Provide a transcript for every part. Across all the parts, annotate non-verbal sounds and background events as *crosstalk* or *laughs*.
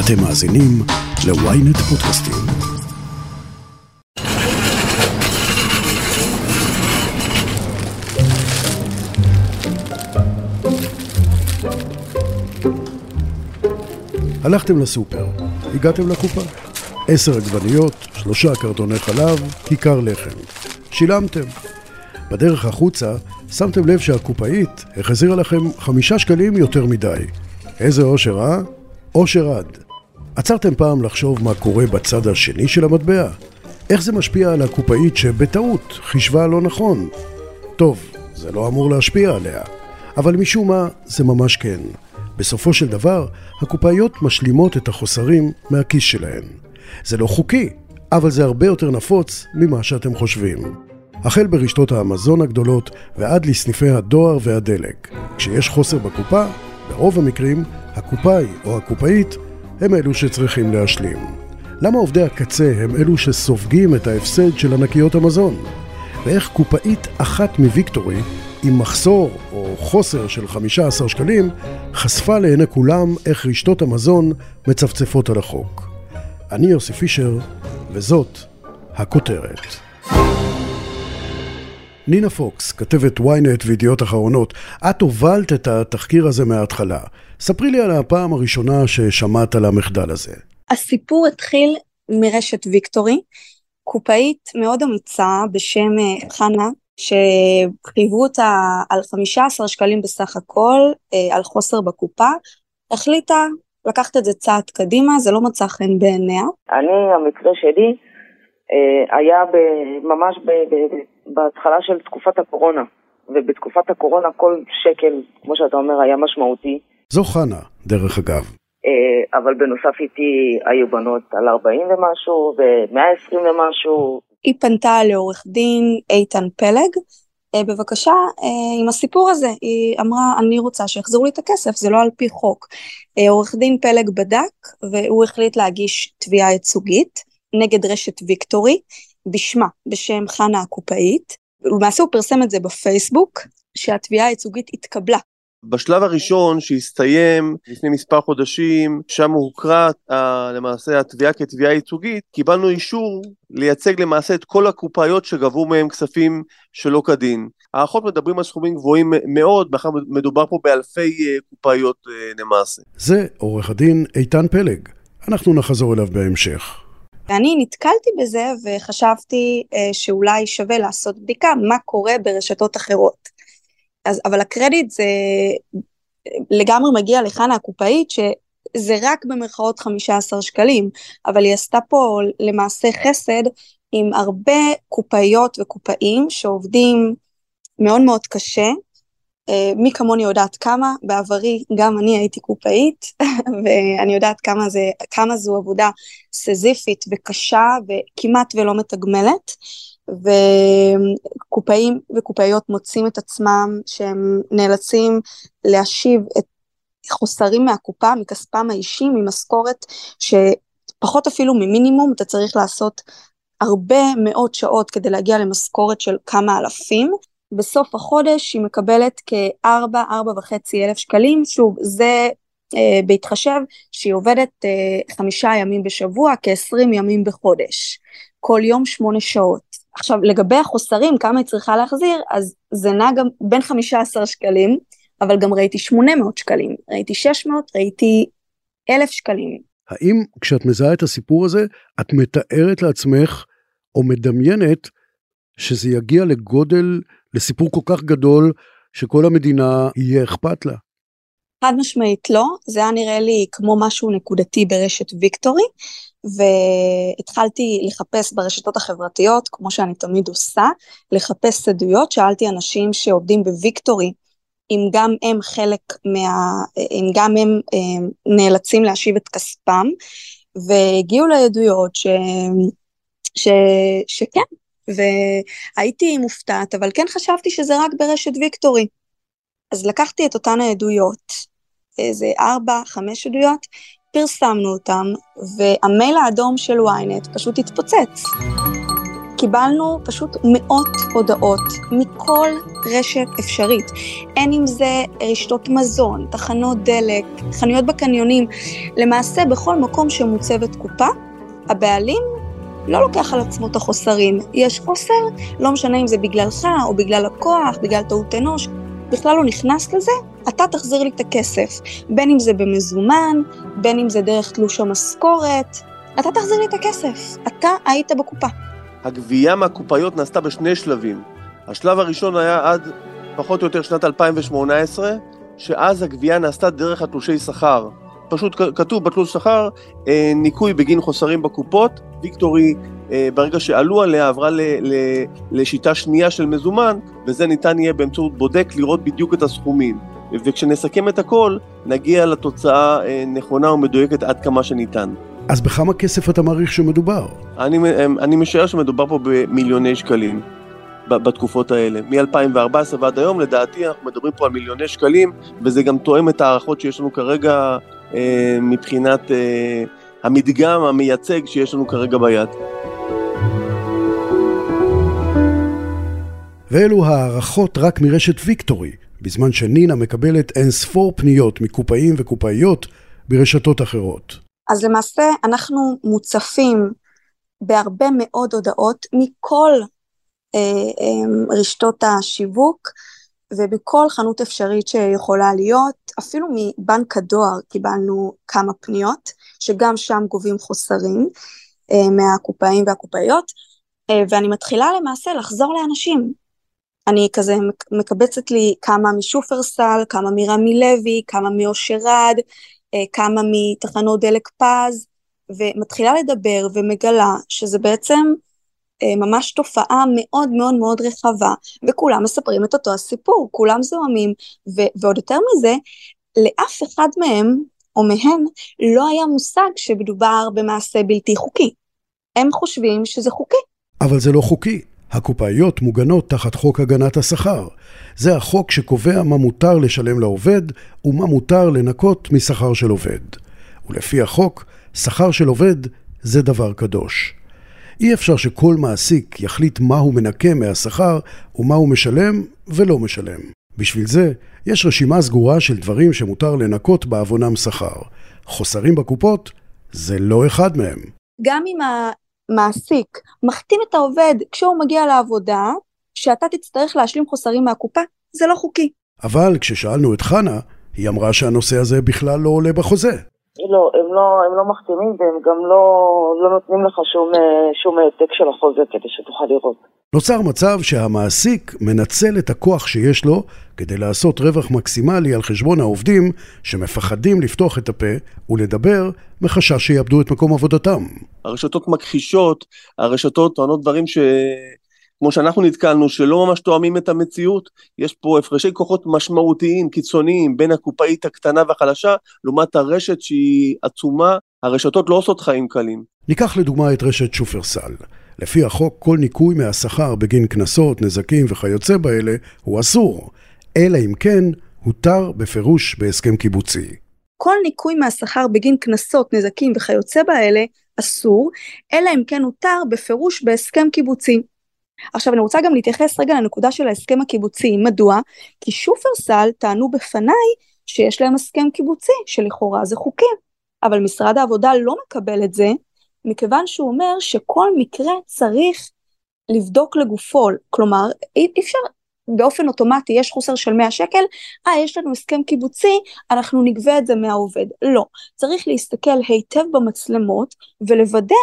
אתם מאזינים ל-ynet פודקאסטים. הלכתם לסופר, הגעתם לקופה. עשר עגבניות, שלושה קרטוני חלב, כיכר לחם. שילמתם. בדרך החוצה שמתם לב שהקופאית החזירה לכם חמישה שקלים יותר מדי. איזה אושר, אה? אושר עד. עצרתם פעם לחשוב מה קורה בצד השני של המטבע? איך זה משפיע על הקופאית שבטעות חישבה לא נכון? טוב, זה לא אמור להשפיע עליה, אבל משום מה זה ממש כן. בסופו של דבר, הקופאיות משלימות את החוסרים מהכיס שלהן. זה לא חוקי, אבל זה הרבה יותר נפוץ ממה שאתם חושבים. החל ברשתות המזון הגדולות ועד לסניפי הדואר והדלק. כשיש חוסר בקופה, ברוב המקרים, הקופאי או הקופאית הם אלו שצריכים להשלים. למה עובדי הקצה הם אלו שסופגים את ההפסד של ענקיות המזון? ואיך קופאית אחת מוויקטורי, עם מחסור או חוסר של 15 שקלים, חשפה לעיני כולם איך רשתות המזון מצפצפות על החוק. אני יוסי פישר, וזאת הכותרת. נינה פוקס, כתבת ynet וידיעות אחרונות, את הובלת את התחקיר הזה מההתחלה. ספרי לי על הפעם הראשונה ששמעת על המחדל הזה. הסיפור התחיל מרשת ויקטורי, קופאית מאוד אמיצה בשם אה, חנה, שחייבו אותה על 15 שקלים בסך הכל, אה, על חוסר בקופה, החליטה לקחת את זה צעד קדימה, זה לא מצא חן בעיניה. אני, המקרה שלי, אה, היה ממש בהתחלה של תקופת הקורונה, ובתקופת הקורונה כל שקל, כמו שאתה אומר, היה משמעותי. זו חנה, דרך אגב. אה, אבל בנוסף איתי היו בנות על 40 ומשהו, ו-120 ומשהו. היא פנתה לעורך דין איתן פלג, אה, בבקשה, עם הסיפור הזה, היא אמרה, אני רוצה שיחזרו לי את הכסף, זה לא על פי חוק. עורך דין פלג בדק, והוא החליט להגיש תביעה ייצוגית נגד רשת ויקטורי, בשמה, בשם חנה הקופאית. למעשה הוא פרסם את זה בפייסבוק, שהתביעה הייצוגית התקבלה. בשלב הראשון שהסתיים לפני מספר חודשים, שם הוקרא למעשה התביעה כתביעה ייצוגית, קיבלנו אישור לייצג למעשה את כל הקופאיות שגבו מהם כספים שלא כדין. הערכות מדברים על סכומים גבוהים מאוד, מאחר מדובר פה באלפי אה, קופאיות אה, למעשה. זה עורך הדין איתן פלג. אנחנו נחזור אליו בהמשך. ואני נתקלתי בזה וחשבתי אה, שאולי שווה לעשות בדיקה מה קורה ברשתות אחרות. אז, אבל הקרדיט זה לגמרי מגיע לחנה הקופאית שזה רק במרכאות 15 שקלים, אבל היא עשתה פה למעשה חסד עם הרבה קופאיות וקופאים שעובדים מאוד מאוד קשה, אה, מי כמוני יודעת כמה, בעברי גם אני הייתי קופאית, *laughs* ואני יודעת כמה, זה, כמה זו עבודה סזיפית וקשה וכמעט ולא מתגמלת, וקופאים וקופאיות מוצאים את עצמם שהם נאלצים להשיב את חוסרים מהקופה, מכספם האישי, ממשכורת שפחות אפילו ממינימום, אתה צריך לעשות הרבה מאוד שעות כדי להגיע למשכורת של כמה אלפים, בסוף החודש היא מקבלת כארבע, ארבע וחצי אלף שקלים, שוב, זה אה, בהתחשב שהיא עובדת אה, חמישה ימים בשבוע, כעשרים ימים בחודש, כל יום שמונה שעות. עכשיו, לגבי החוסרים, כמה היא צריכה להחזיר, אז זה נע גם בין חמישה עשר שקלים, אבל גם ראיתי שמונה מאות שקלים, ראיתי שש מאות, ראיתי אלף שקלים. האם כשאת מזהה את הסיפור הזה, את מתארת לעצמך או מדמיינת שזה יגיע לגודל לסיפור כל כך גדול שכל המדינה יהיה אכפת לה? חד משמעית לא, זה היה נראה לי כמו משהו נקודתי ברשת ויקטורי, והתחלתי לחפש ברשתות החברתיות, כמו שאני תמיד עושה, לחפש עדויות, שאלתי אנשים שעובדים בוויקטורי, אם גם הם חלק מה... אם גם הם, הם אה, נאלצים להשיב את כספם, והגיעו לעדויות ש... ש... שכן, והייתי מופתעת, אבל כן חשבתי שזה רק ברשת ויקטורי. אז לקחתי את אותן העדויות, איזה ארבע, חמש עדויות, פרסמנו אותן, והמייל האדום של ynet פשוט התפוצץ. קיבלנו פשוט מאות הודעות מכל רשת אפשרית. אין אם זה רשתות מזון, תחנות דלק, חנויות בקניונים. למעשה, בכל מקום שמוצבת קופה, הבעלים לא לוקח על עצמו את החוסרים. יש חוסר, לא משנה אם זה בגללך או בגלל הכוח, בגלל טעות אנוש, בכלל לא נכנס לזה, אתה תחזיר לי את הכסף. בין אם זה במזומן, בין אם זה דרך תלוש המשכורת, אתה תחזיר לי את הכסף. אתה היית בקופה. הגבייה מהקופאיות נעשתה בשני שלבים. השלב הראשון היה עד פחות או יותר שנת 2018, שאז הגבייה נעשתה דרך התלושי שכר. פשוט כתוב בתלוש שכר, אה, ניכוי בגין חוסרים בקופות, ויקטורי אה, ברגע שעלו עליה עברה ל, ל, לשיטה שנייה של מזומן, וזה ניתן יהיה באמצעות בודק לראות בדיוק את הסכומים. וכשנסכם את הכל, נגיע לתוצאה אה, נכונה ומדויקת עד כמה שניתן. אז בכמה כסף אתה מעריך שמדובר? אני, אני משער שמדובר פה במיליוני שקלים בתקופות האלה. מ-2014 ועד היום, לדעתי, אנחנו מדברים פה על מיליוני שקלים, וזה גם תואם את ההערכות שיש לנו כרגע מבחינת אה, המדגם המייצג שיש לנו כרגע ביד. ואלו הערכות רק מרשת ויקטורי, בזמן שנינה מקבלת אין ספור פניות מקופאים וקופאיות ברשתות אחרות. אז למעשה אנחנו מוצפים בהרבה מאוד הודעות מכל אה, אה, רשתות השיווק ובכל חנות אפשרית שיכולה להיות, אפילו מבנק הדואר קיבלנו כמה פניות, שגם שם גובים חוסרים אה, מהקופאים והקופאיות, אה, ואני מתחילה למעשה לחזור לאנשים. אני כזה מקבצת לי כמה משופרסל, כמה מרמי לוי, כמה מאושרד, אה, כמה מתחנות דלק פז, ומתחילה לדבר ומגלה שזה בעצם ממש תופעה מאוד מאוד מאוד רחבה, וכולם מספרים את אותו הסיפור, כולם זוהמים, ו- ועוד יותר מזה, לאף אחד מהם או מהן לא היה מושג שמדובר במעשה בלתי חוקי. הם חושבים שזה חוקי. אבל זה לא חוקי. הקופאיות מוגנות תחת חוק הגנת השכר. זה החוק שקובע מה מותר לשלם לעובד ומה מותר לנקות משכר של עובד. ולפי החוק, שכר של עובד זה דבר קדוש. אי אפשר שכל מעסיק יחליט מה הוא מנקה מהשכר ומה הוא משלם ולא משלם. בשביל זה, יש רשימה סגורה של דברים שמותר לנקות בעוונם שכר. חוסרים בקופות זה לא אחד מהם. גם אם המעסיק מחתים את העובד כשהוא מגיע לעבודה, שאתה תצטרך להשלים חוסרים מהקופה, זה לא חוקי. אבל כששאלנו את חנה, היא אמרה שהנושא הזה בכלל לא עולה בחוזה. לא, הם לא, הם לא מחתימים והם גם לא, לא נותנים לך שום, שום העתק של החוזה כדי שתוכל לראות. נוצר מצב שהמעסיק מנצל את הכוח שיש לו כדי לעשות רווח מקסימלי על חשבון העובדים שמפחדים לפתוח את הפה ולדבר מחשש שיאבדו את מקום עבודתם. הרשתות מכחישות, הרשתות טוענות דברים ש... כמו שאנחנו נתקלנו, שלא ממש תואמים את המציאות, יש פה הפרשי כוחות משמעותיים, קיצוניים, בין הקופאית הקטנה והחלשה, לעומת הרשת שהיא עצומה, הרשתות לא עושות חיים קלים. ניקח לדוגמה את רשת שופרסל. לפי החוק, כל ניכוי מהשכר בגין קנסות, נזקים וכיוצא באלה הוא אסור, אלא אם כן הותר בפירוש בהסכם קיבוצי. כל ניכוי מהשכר בגין קנסות, נזקים וכיוצא באלה אסור, אלא אם כן הותר בפירוש בהסכם קיבוצי. עכשיו אני רוצה גם להתייחס רגע לנקודה של ההסכם הקיבוצי, מדוע? כי שופרסל טענו בפניי שיש להם הסכם קיבוצי, שלכאורה זה חוקי, אבל משרד העבודה לא מקבל את זה, מכיוון שהוא אומר שכל מקרה צריך לבדוק לגופו, כלומר אי אפשר באופן אוטומטי יש חוסר של 100 שקל, אה יש לנו הסכם קיבוצי, אנחנו נגבה את זה מהעובד. לא, צריך להסתכל היטב במצלמות ולוודא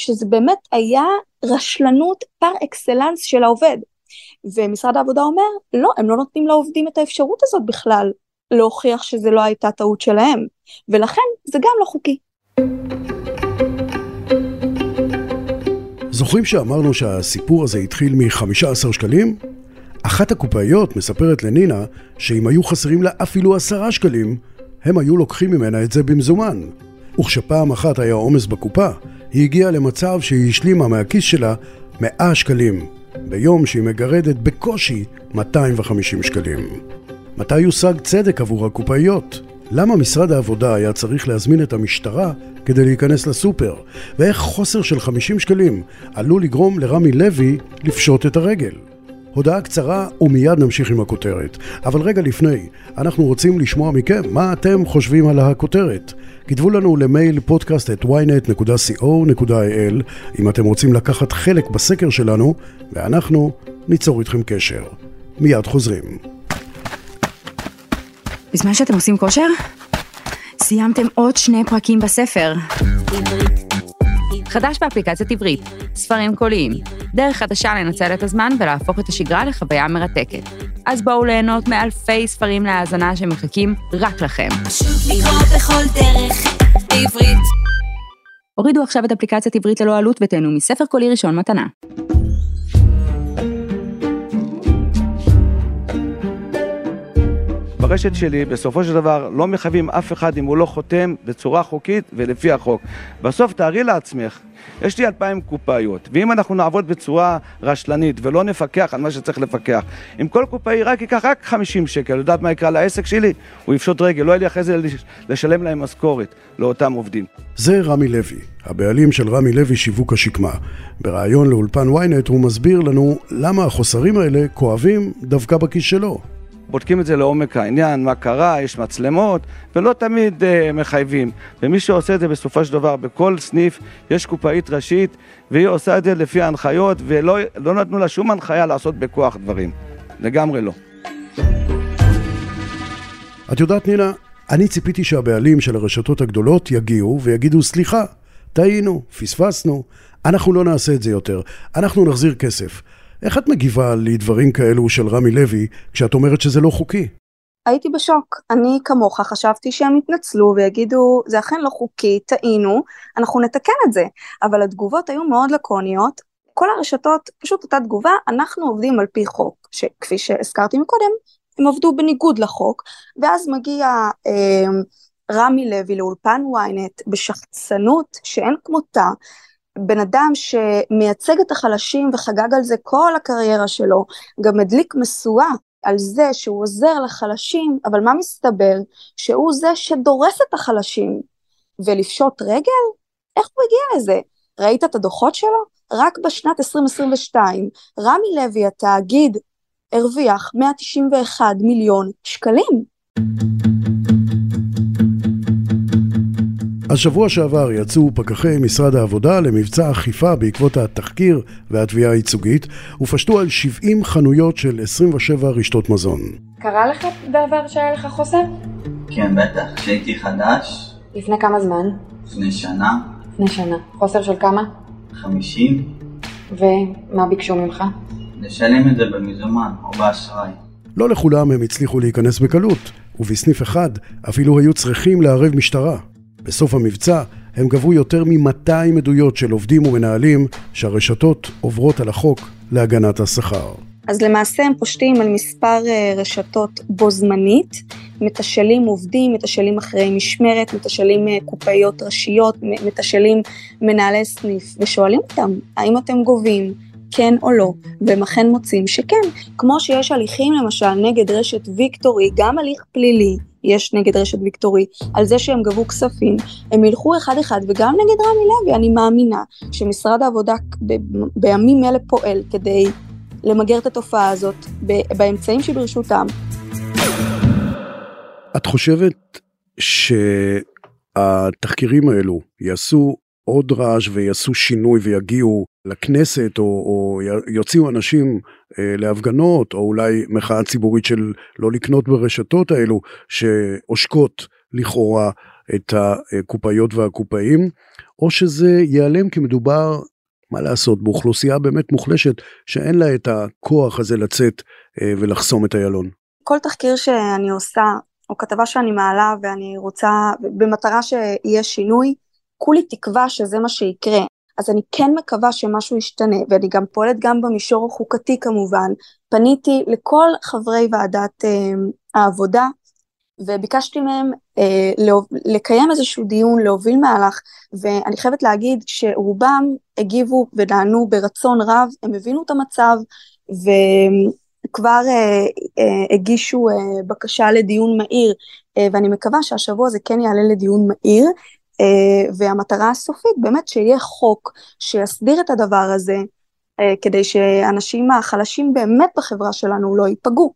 שזה באמת היה רשלנות פר אקסלנס של העובד. ומשרד העבודה אומר, לא, הם לא נותנים לעובדים את האפשרות הזאת בכלל להוכיח שזה לא הייתה טעות שלהם, ולכן זה גם לא חוקי. זוכרים שאמרנו שהסיפור הזה התחיל מ-15 שקלים? אחת הקופאיות מספרת לנינה שאם היו חסרים לה אפילו עשרה שקלים, הם היו לוקחים ממנה את זה במזומן. וכשפעם אחת היה עומס בקופה, היא הגיעה למצב שהיא השלימה מהכיס שלה 100 שקלים, ביום שהיא מגרדת בקושי 250 שקלים. מתי יושג צדק עבור הקופאיות? למה משרד העבודה היה צריך להזמין את המשטרה כדי להיכנס לסופר, ואיך חוסר של 50 שקלים עלול לגרום לרמי לוי לפשוט את הרגל. הודעה קצרה ומיד נמשיך עם הכותרת. אבל רגע לפני, אנחנו רוצים לשמוע מכם מה אתם חושבים על הכותרת. כתבו לנו למייל פודקאסט את ynet.co.il אם אתם רוצים לקחת חלק בסקר שלנו, ואנחנו ניצור איתכם קשר. מיד חוזרים. בזמן שאתם עושים כושר, סיימתם עוד שני פרקים בספר. חדש באפליקציית עברית, ספרים קוליים, דרך חדשה לנצל את הזמן ולהפוך את השגרה לחוויה מרתקת. אז בואו ליהנות מאלפי ספרים להאזנה שמחכים רק לכם. פשוט לקרוא בכל דרך בעברית. הורידו עכשיו את אפליקציית עברית ללא עלות ותהנו מספר קולי ראשון מתנה. ברשת שלי, בסופו של דבר, לא מחייבים אף אחד אם הוא לא חותם בצורה חוקית ולפי החוק. בסוף תארי לעצמך, יש לי אלפיים קופאיות, ואם אנחנו נעבוד בצורה רשלנית ולא נפקח על מה שצריך לפקח, אם כל קופאי רק ייקח רק 50 שקל, יודעת מה יקרה לעסק שלי? הוא יפשוט רגל, לא יהיה לי אחרי זה לשלם להם משכורת לאותם עובדים. זה רמי לוי, הבעלים של רמי לוי שיווק השקמה. בריאיון לאולפן ynet הוא מסביר לנו למה החוסרים האלה כואבים דווקא בכיס שלו. בודקים את זה לעומק העניין, מה קרה, יש מצלמות, ולא תמיד uh, מחייבים. ומי שעושה את זה בסופו של דבר, בכל סניף יש קופאית ראשית, והיא עושה את זה לפי ההנחיות, ולא לא נתנו לה שום הנחיה לעשות בכוח דברים. לגמרי לא. את יודעת, נינה, אני ציפיתי שהבעלים של הרשתות הגדולות יגיעו ויגידו, סליחה, טעינו, פספסנו, אנחנו לא נעשה את זה יותר, אנחנו נחזיר כסף. איך את מגיבה לדברים כאלו של רמי לוי, כשאת אומרת שזה לא חוקי? הייתי בשוק. אני כמוך חשבתי שהם יתנצלו ויגידו, זה אכן לא חוקי, טעינו, אנחנו נתקן את זה. אבל התגובות היו מאוד לקוניות. כל הרשתות, פשוט אותה תגובה, אנחנו עובדים על פי חוק, שכפי שהזכרתי מקודם, הם עבדו בניגוד לחוק, ואז מגיע אה, רמי לוי לאולפן ynet בשחצנות שאין כמותה, בן אדם שמייצג את החלשים וחגג על זה כל הקריירה שלו, גם הדליק משואה על זה שהוא עוזר לחלשים, אבל מה מסתבר? שהוא זה שדורס את החלשים. ולפשוט רגל? איך הוא הגיע לזה? ראית את הדוחות שלו? רק בשנת 2022 רמי לוי התאגיד הרוויח 191 מיליון שקלים. השבוע שעבר יצאו פקחי משרד העבודה למבצע אכיפה בעקבות התחקיר והתביעה הייצוגית ופשטו על 70 חנויות של 27 רשתות מזון. קרה לך בעבר שהיה לך חוסר? כן, בטח, כשהייתי חדש. לפני כמה זמן? לפני שנה. לפני שנה. חוסר של כמה? 50. ומה ביקשו ממך? לשלם את זה במזומן או באשראי. לא לכולם הם הצליחו להיכנס בקלות, ובסניף אחד אפילו היו צריכים לערב משטרה. בסוף המבצע הם גבו יותר מ-200 עדויות של עובדים ומנהלים שהרשתות עוברות על החוק להגנת השכר. אז למעשה הם פושטים על מספר אה, רשתות בו זמנית, מתשאלים עובדים, מתשאלים אחרי משמרת, מתשאלים אה, קופאיות ראשיות, מתשאלים מנהלי סניף, ושואלים אותם, האם אתם גובים? כן או לא, והם אכן מוצאים שכן. כמו שיש הליכים למשל נגד רשת ויקטורי, גם הליך פלילי, יש נגד רשת ויקטורי, על זה שהם גבו כספים, הם ילכו אחד אחד, וגם נגד רמי לוי, אני מאמינה שמשרד העבודה בימים אלה פועל כדי למגר את התופעה הזאת באמצעים שברשותם. את חושבת שהתחקירים האלו יעשו עוד רעש ויעשו שינוי ויגיעו לכנסת, או, או יוציאו אנשים להפגנות, או אולי מחאה ציבורית של לא לקנות ברשתות האלו, שעושקות לכאורה את הקופאיות והקופאים, או שזה ייעלם כי מדובר, מה לעשות, באוכלוסייה באמת מוחלשת, שאין לה את הכוח הזה לצאת אה, ולחסום את איילון. כל תחקיר שאני עושה, או כתבה שאני מעלה ואני רוצה, במטרה שיהיה שינוי, כולי תקווה שזה מה שיקרה. אז אני כן מקווה שמשהו ישתנה, ואני גם פועלת גם במישור החוקתי כמובן. פניתי לכל חברי ועדת אה, העבודה, וביקשתי מהם אה, לא, לקיים איזשהו דיון, להוביל מהלך, ואני חייבת להגיד שרובם הגיבו ונענו ברצון רב, הם הבינו את המצב, כבר אה, אה, הגישו אה, בקשה לדיון מהיר, אה, ואני מקווה שהשבוע זה כן יעלה לדיון מהיר, והמטרה הסופית באמת שיהיה חוק שיסדיר את הדבר הזה, אה, כדי שאנשים החלשים באמת בחברה שלנו לא ייפגעו.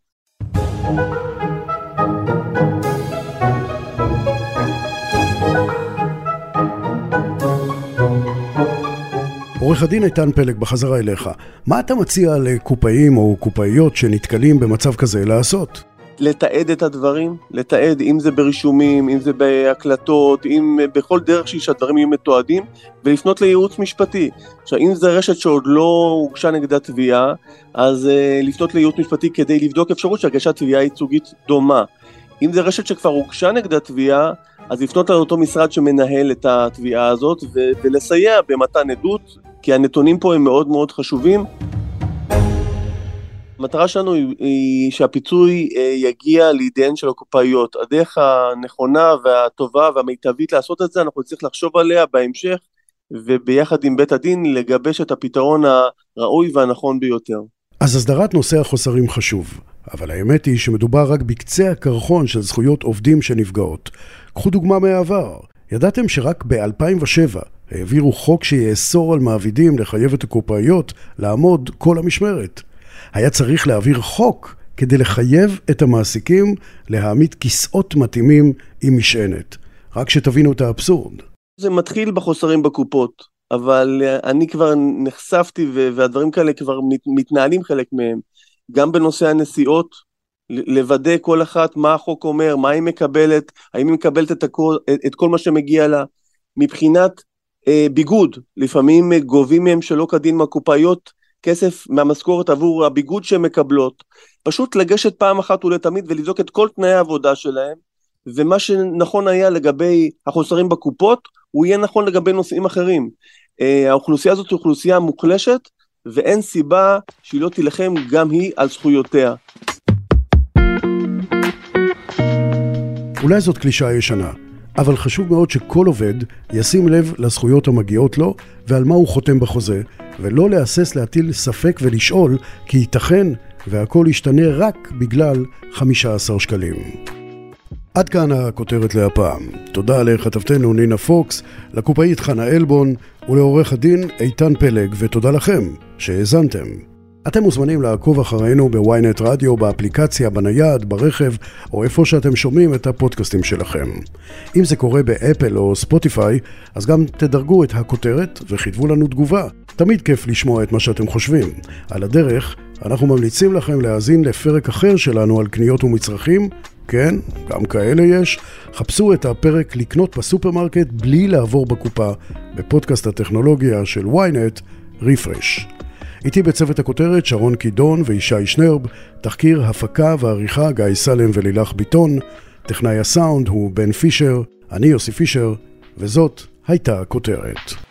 עורך הדין איתן פלג, בחזרה אליך. מה אתה מציע לקופאים או קופאיות שנתקלים במצב כזה לעשות? לתעד את הדברים, לתעד אם זה ברישומים, אם זה בהקלטות, אם בכל דרך שהיא שהדברים יהיו מתועדים, ולפנות לייעוץ משפטי. עכשיו, אם זה רשת שעוד לא הוגשה נגדה תביעה, אז uh, לפנות לייעוץ משפטי כדי לבדוק אפשרות של הגשת תביעה ייצוגית דומה. אם זה רשת שכבר הוגשה נגדה תביעה, אז לפנות לאותו משרד שמנהל את התביעה הזאת ו- ולסייע במתן עדות, כי הנתונים פה הם מאוד מאוד חשובים. המטרה שלנו היא, שהפיצוי אה, יגיע לידיהן של הקופאיות. הדרך הנכונה והטובה והמיטבית לעשות את זה, אנחנו נצטרך לחשוב עליה בהמשך, וביחד עם בית הדין לגבש את הפתרון הראוי והנכון ביותר. אז הסדרת נושא החוסרים חשוב, אבל האמת היא שמדובר רק בקצה הקרחון של זכויות עובדים שנפגעות. קחו דוגמה מהעבר. ידעתם שרק ב-2007 העבירו חוק שיאסור על מעבידים לחייב את הקופאיות לעמוד כל המשמרת. היה צריך להעביר חוק כדי לחייב את המעסיקים להעמיד כיסאות מתאימים עם משענת. רק שתבינו את האבסורד. זה מתחיל בחוסרים בקופות, אבל אה, אני כבר נחשפתי והדברים כאלה כבר מתנהלים חלק מהם. גם בנושא הנסיעות, לוודא כל אחת מה החוק אומר, מה היא מקבלת, האם היא מקבלת את, הכל, את כל מה שמגיע לה. מבחינת אה, ביגוד, לפעמים גובים מהם שלא כדין מהקופאיות כסף מהמשכורת עבור הביגוד שהן מקבלות. פשוט לגשת פעם אחת ולתמיד ולבדוק את כל תנאי העבודה שלהם, ומה שנכון היה לגבי החוסרים בקופות, הוא יהיה נכון לגבי נושאים אחרים. אה, האוכלוסייה הזאת היא אוכלוסייה מוחלשת, ואין סיבה שהיא לא תילחם גם היא על זכויותיה. אולי זאת קלישאה ישנה, אבל חשוב מאוד שכל עובד ישים לב לזכויות המגיעות לו ועל מה הוא חותם בחוזה, ולא להסס להטיל ספק ולשאול, כי ייתכן והכל ישתנה רק בגלל 15 שקלים. עד כאן הכותרת להפעם. תודה לכתבתנו נינה פוקס, לקופאית חנה אלבון ולעורך הדין איתן פלג, ותודה לכם שהאזנתם. אתם מוזמנים לעקוב אחרינו בוויינט רדיו, באפליקציה, בנייד, ברכב, או איפה שאתם שומעים את הפודקאסטים שלכם. אם זה קורה באפל או ספוטיפיי, אז גם תדרגו את הכותרת וכתבו לנו תגובה. תמיד כיף לשמוע את מה שאתם חושבים. על הדרך, אנחנו ממליצים לכם להאזין לפרק אחר שלנו על קניות ומצרכים. כן, גם כאלה יש. חפשו את הפרק לקנות בסופרמרקט בלי לעבור בקופה, בפודקאסט הטכנולוגיה של ynet, Refresh. איתי בצוות הכותרת שרון קידון וישי שנרב, תחקיר, הפקה ועריכה גיא סלם ולילך ביטון, טכנאי הסאונד הוא בן פישר, אני יוסי פישר, וזאת הייתה הכותרת.